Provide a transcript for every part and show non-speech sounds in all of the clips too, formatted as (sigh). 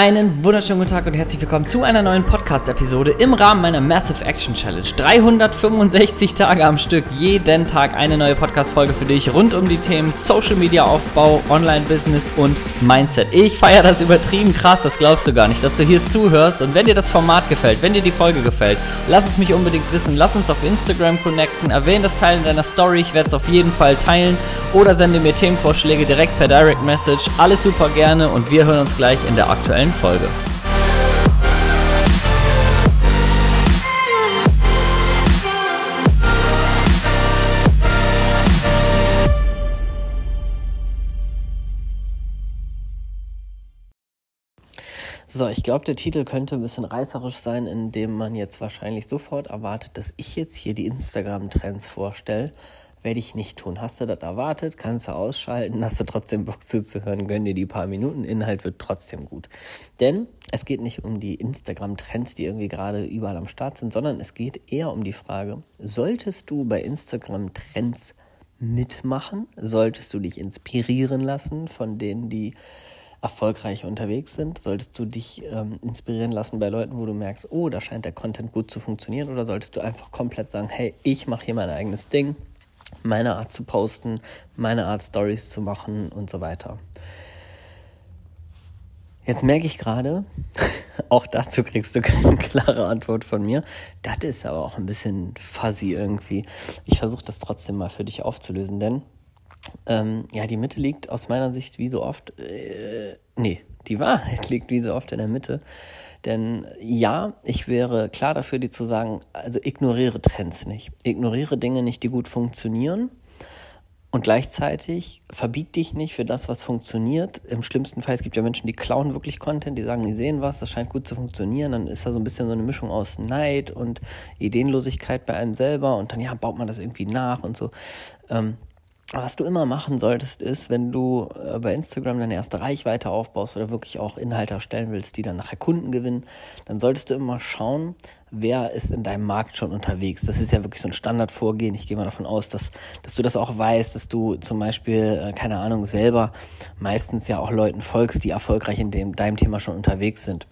Einen wunderschönen guten Tag und herzlich willkommen zu einer neuen Podcast-Episode im Rahmen meiner Massive Action Challenge. 365 Tage am Stück, jeden Tag eine neue Podcast-Folge für dich rund um die Themen Social Media Aufbau, Online-Business und Mindset. Ich feiere das übertrieben krass, das glaubst du gar nicht, dass du hier zuhörst. Und wenn dir das Format gefällt, wenn dir die Folge gefällt, lass es mich unbedingt wissen. Lass uns auf Instagram connecten, erwähne das Teil in deiner Story, ich werde es auf jeden Fall teilen. Oder sende mir Themenvorschläge direkt per Direct Message. Alles super gerne und wir hören uns gleich in der aktuellen neuen Folge. So, ich glaube, der Titel könnte ein bisschen reißerisch sein, indem man jetzt wahrscheinlich sofort erwartet, dass ich jetzt hier die Instagram-Trends vorstelle. Werde ich nicht tun. Hast du das erwartet? Kannst du ausschalten? Hast du trotzdem Bock zuzuhören? Gönn dir die paar Minuten. Inhalt wird trotzdem gut. Denn es geht nicht um die Instagram-Trends, die irgendwie gerade überall am Start sind, sondern es geht eher um die Frage, solltest du bei Instagram-Trends mitmachen? Solltest du dich inspirieren lassen von denen, die erfolgreich unterwegs sind? Solltest du dich ähm, inspirieren lassen bei Leuten, wo du merkst, oh, da scheint der Content gut zu funktionieren? Oder solltest du einfach komplett sagen, hey, ich mache hier mein eigenes Ding, meine Art zu posten, meine Art Stories zu machen und so weiter. Jetzt merke ich gerade, (laughs) auch dazu kriegst du keine klare Antwort von mir. Das ist aber auch ein bisschen fuzzy irgendwie. Ich versuche das trotzdem mal für dich aufzulösen, denn ähm, ja, die Mitte liegt aus meiner Sicht wie so oft, äh, nee, die Wahrheit (laughs) liegt wie so oft in der Mitte. Denn ja, ich wäre klar dafür, dir zu sagen, also ignoriere Trends nicht. Ignoriere Dinge nicht, die gut funktionieren. Und gleichzeitig verbieg dich nicht für das, was funktioniert. Im schlimmsten Fall, es gibt ja Menschen, die klauen wirklich Content, die sagen, die sehen was, das scheint gut zu funktionieren. Dann ist da so ein bisschen so eine Mischung aus Neid und Ideenlosigkeit bei einem selber und dann ja, baut man das irgendwie nach und so. Ähm, was du immer machen solltest, ist, wenn du äh, bei Instagram deine erste Reichweite aufbaust oder wirklich auch Inhalte erstellen willst, die dann nachher Kunden gewinnen, dann solltest du immer schauen, wer ist in deinem Markt schon unterwegs. Das ist ja wirklich so ein Standardvorgehen. Ich gehe mal davon aus, dass, dass du das auch weißt, dass du zum Beispiel, äh, keine Ahnung, selber meistens ja auch Leuten folgst, die erfolgreich in dem, deinem Thema schon unterwegs sind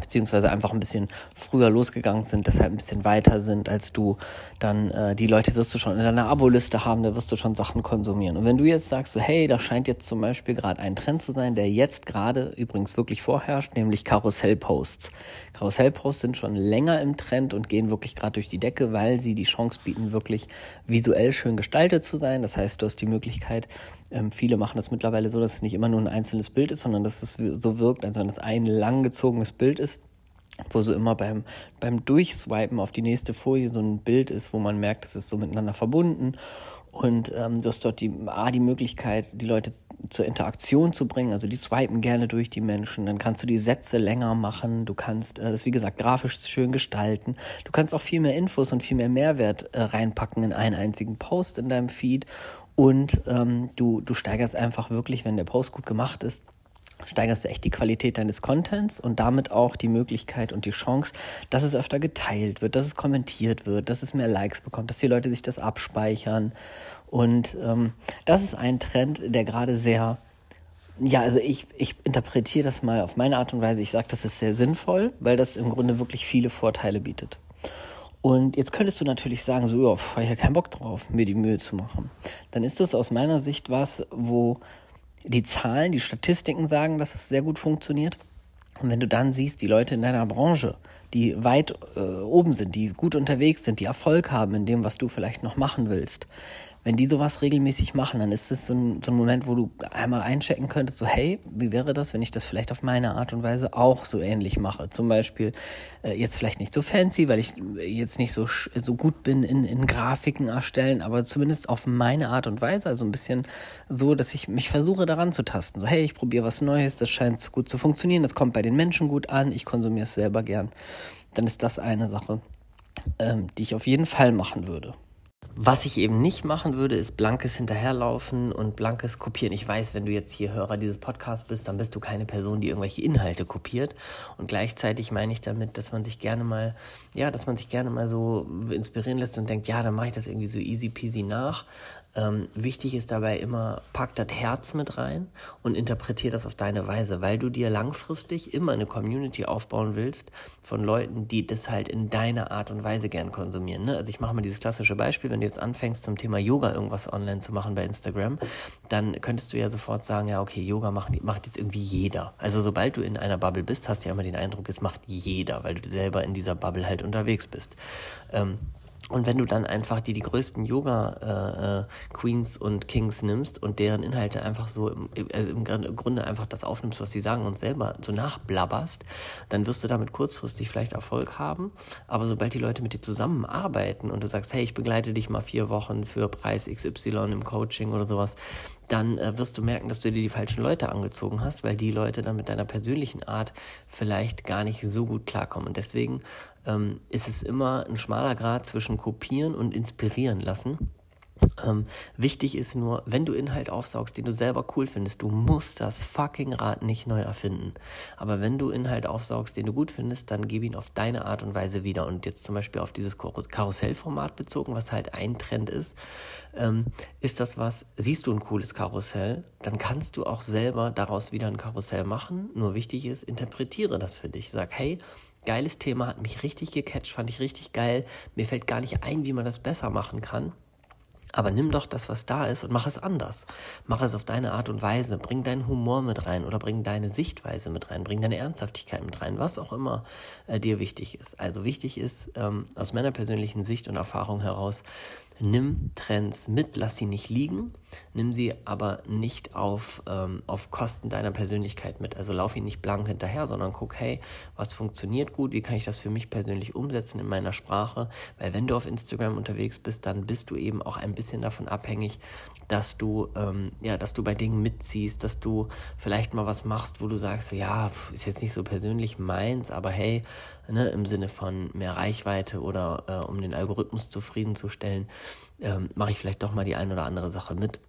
beziehungsweise einfach ein bisschen früher losgegangen sind, deshalb ein bisschen weiter sind als du, dann äh, die Leute wirst du schon in deiner Abo-Liste haben, da wirst du schon Sachen konsumieren. Und wenn du jetzt sagst, so, hey, da scheint jetzt zum Beispiel gerade ein Trend zu sein, der jetzt gerade übrigens wirklich vorherrscht, nämlich Karussell-Posts. Karussell-Posts sind schon länger im Trend und gehen wirklich gerade durch die Decke, weil sie die Chance bieten, wirklich visuell schön gestaltet zu sein. Das heißt, du hast die Möglichkeit, ähm, viele machen das mittlerweile so, dass es nicht immer nur ein einzelnes Bild ist, sondern dass es so wirkt, als wenn es ein langgezogenes Bild ist wo so immer beim, beim Durchswipen auf die nächste Folie so ein Bild ist, wo man merkt, es ist so miteinander verbunden. Und ähm, du hast dort die, A, die Möglichkeit, die Leute zur Interaktion zu bringen. Also die swipen gerne durch die Menschen. Dann kannst du die Sätze länger machen. Du kannst äh, das, wie gesagt, grafisch schön gestalten. Du kannst auch viel mehr Infos und viel mehr Mehrwert äh, reinpacken in einen einzigen Post in deinem Feed. Und ähm, du, du steigerst einfach wirklich, wenn der Post gut gemacht ist, steigerst du echt die Qualität deines Contents und damit auch die Möglichkeit und die Chance, dass es öfter geteilt wird, dass es kommentiert wird, dass es mehr Likes bekommt, dass die Leute sich das abspeichern. Und ähm, das ist ein Trend, der gerade sehr, ja, also ich, ich interpretiere das mal auf meine Art und Weise. Ich sage, das ist sehr sinnvoll, weil das im Grunde wirklich viele Vorteile bietet. Und jetzt könntest du natürlich sagen, so, ja, ich habe ja keinen Bock drauf, mir die Mühe zu machen. Dann ist das aus meiner Sicht was, wo die Zahlen, die Statistiken sagen, dass es sehr gut funktioniert. Und wenn du dann siehst, die Leute in deiner Branche, die weit äh, oben sind, die gut unterwegs sind, die Erfolg haben in dem, was du vielleicht noch machen willst, wenn die sowas regelmäßig machen, dann ist es so ein, so ein Moment, wo du einmal einchecken könntest, so hey, wie wäre das, wenn ich das vielleicht auf meine Art und Weise auch so ähnlich mache? Zum Beispiel äh, jetzt vielleicht nicht so fancy, weil ich jetzt nicht so, so gut bin in, in Grafiken erstellen, aber zumindest auf meine Art und Weise, also ein bisschen so, dass ich mich versuche daran zu tasten. So hey, ich probiere was Neues, das scheint gut zu funktionieren, das kommt bei den Menschen gut an, ich konsumiere es selber gern. Dann ist das eine Sache, ähm, die ich auf jeden Fall machen würde. Was ich eben nicht machen würde, ist blankes Hinterherlaufen und blankes Kopieren. Ich weiß, wenn du jetzt hier Hörer dieses Podcasts bist, dann bist du keine Person, die irgendwelche Inhalte kopiert. Und gleichzeitig meine ich damit, dass man sich gerne mal, ja, dass man sich gerne mal so inspirieren lässt und denkt, ja, dann mache ich das irgendwie so easy peasy nach. Ähm, wichtig ist dabei immer, pack das Herz mit rein und interpretiere das auf deine Weise, weil du dir langfristig immer eine Community aufbauen willst von Leuten, die das halt in deiner Art und Weise gern konsumieren. Ne? Also ich mache mal dieses klassische Beispiel, wenn du jetzt anfängst zum Thema Yoga irgendwas online zu machen bei Instagram, dann könntest du ja sofort sagen, ja okay, Yoga macht, macht jetzt irgendwie jeder. Also sobald du in einer Bubble bist, hast du ja immer den Eindruck, es macht jeder, weil du selber in dieser Bubble halt unterwegs bist. Ähm, und wenn du dann einfach die, die größten Yoga-Queens äh, äh und Kings nimmst und deren Inhalte einfach so im, also im Grunde einfach das aufnimmst, was sie sagen und selber so nachblabberst, dann wirst du damit kurzfristig vielleicht Erfolg haben. Aber sobald die Leute mit dir zusammenarbeiten und du sagst, hey, ich begleite dich mal vier Wochen für Preis XY im Coaching oder sowas, dann äh, wirst du merken, dass du dir die falschen Leute angezogen hast, weil die Leute dann mit deiner persönlichen Art vielleicht gar nicht so gut klarkommen. Und deswegen ähm, ist es immer ein schmaler Grad zwischen kopieren und inspirieren lassen. Ähm, wichtig ist nur, wenn du Inhalt aufsaugst, den du selber cool findest, du musst das fucking Rad nicht neu erfinden. Aber wenn du Inhalt aufsaugst, den du gut findest, dann gib ihn auf deine Art und Weise wieder. Und jetzt zum Beispiel auf dieses Karussellformat bezogen, was halt ein Trend ist, ähm, ist das was, siehst du ein cooles Karussell, dann kannst du auch selber daraus wieder ein Karussell machen. Nur wichtig ist, interpretiere das für dich. Sag, hey, geiles Thema, hat mich richtig gecatcht, fand ich richtig geil. Mir fällt gar nicht ein, wie man das besser machen kann. Aber nimm doch das, was da ist und mach es anders. Mach es auf deine Art und Weise. Bring deinen Humor mit rein oder bring deine Sichtweise mit rein. Bring deine Ernsthaftigkeit mit rein, was auch immer äh, dir wichtig ist. Also wichtig ist ähm, aus meiner persönlichen Sicht und Erfahrung heraus, nimm Trends mit, lass sie nicht liegen, nimm sie aber nicht auf, ähm, auf Kosten deiner Persönlichkeit mit. Also lauf ihnen nicht blank hinterher, sondern guck, hey, was funktioniert gut, wie kann ich das für mich persönlich umsetzen in meiner Sprache, weil wenn du auf Instagram unterwegs bist, dann bist du eben auch ein bisschen davon abhängig, dass du, ähm, ja, dass du bei Dingen mitziehst, dass du vielleicht mal was machst, wo du sagst, ja, ist jetzt nicht so persönlich meins, aber hey, ne, im Sinne von mehr Reichweite oder äh, um den Algorithmus zufriedenzustellen, ähm, mache ich vielleicht doch mal die ein oder andere Sache mit.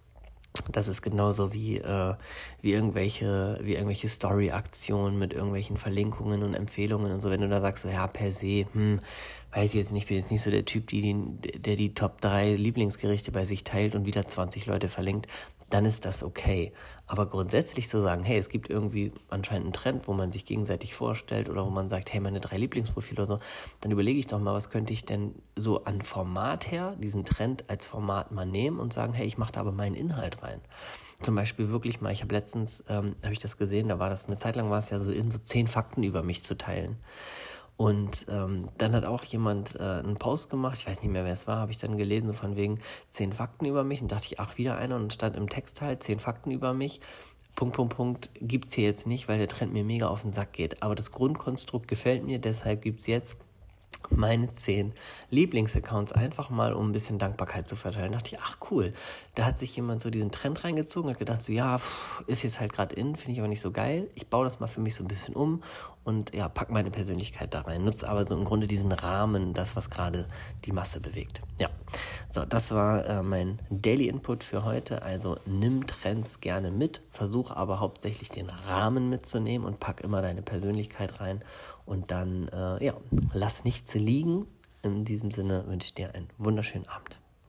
Das ist genauso wie, äh, wie irgendwelche, wie irgendwelche Story-Aktionen mit irgendwelchen Verlinkungen und Empfehlungen und so. Wenn du da sagst, so ja, per se, hm, weiß ich jetzt nicht, bin jetzt nicht so der Typ, die, der die Top 3 Lieblingsgerichte bei sich teilt und wieder 20 Leute verlinkt, dann ist das okay. Aber grundsätzlich zu sagen, hey, es gibt irgendwie anscheinend einen Trend, wo man sich gegenseitig vorstellt oder wo man sagt, hey, meine drei Lieblingsprofile oder so, dann überlege ich doch mal, was könnte ich denn so an Format her, diesen Trend als Format mal nehmen und sagen, hey, ich mache da aber meinen Inhalt rein. Zum Beispiel wirklich mal, ich habe letztens, ähm, habe ich das gesehen, da war das, eine Zeit lang war es ja so in so zehn Fakten über mich zu teilen. Und ähm, dann hat auch jemand äh, einen Post gemacht, ich weiß nicht mehr, wer es war, habe ich dann gelesen, von wegen zehn Fakten über mich. Und dachte ich, ach, wieder einer. Und stand im Text halt zehn Fakten über mich. Punkt, Punkt, Punkt gibt's hier jetzt nicht, weil der Trend mir mega auf den Sack geht. Aber das Grundkonstrukt gefällt mir, deshalb gibt's jetzt meine zehn Lieblingsaccounts einfach mal, um ein bisschen Dankbarkeit zu verteilen. Da dachte ich, ach cool, da hat sich jemand so diesen Trend reingezogen, hat gedacht so, ja, pff, ist jetzt halt gerade in, finde ich aber nicht so geil. Ich baue das mal für mich so ein bisschen um und ja, pack meine Persönlichkeit da rein. Nutze aber so im Grunde diesen Rahmen, das, was gerade die Masse bewegt. Ja, so, das war äh, mein Daily Input für heute. Also nimm Trends gerne mit, versuch aber hauptsächlich den Rahmen mitzunehmen und pack immer deine Persönlichkeit rein und dann, äh, ja, lass nichts liegen. In diesem Sinne wünsche ich dir einen wunderschönen Abend.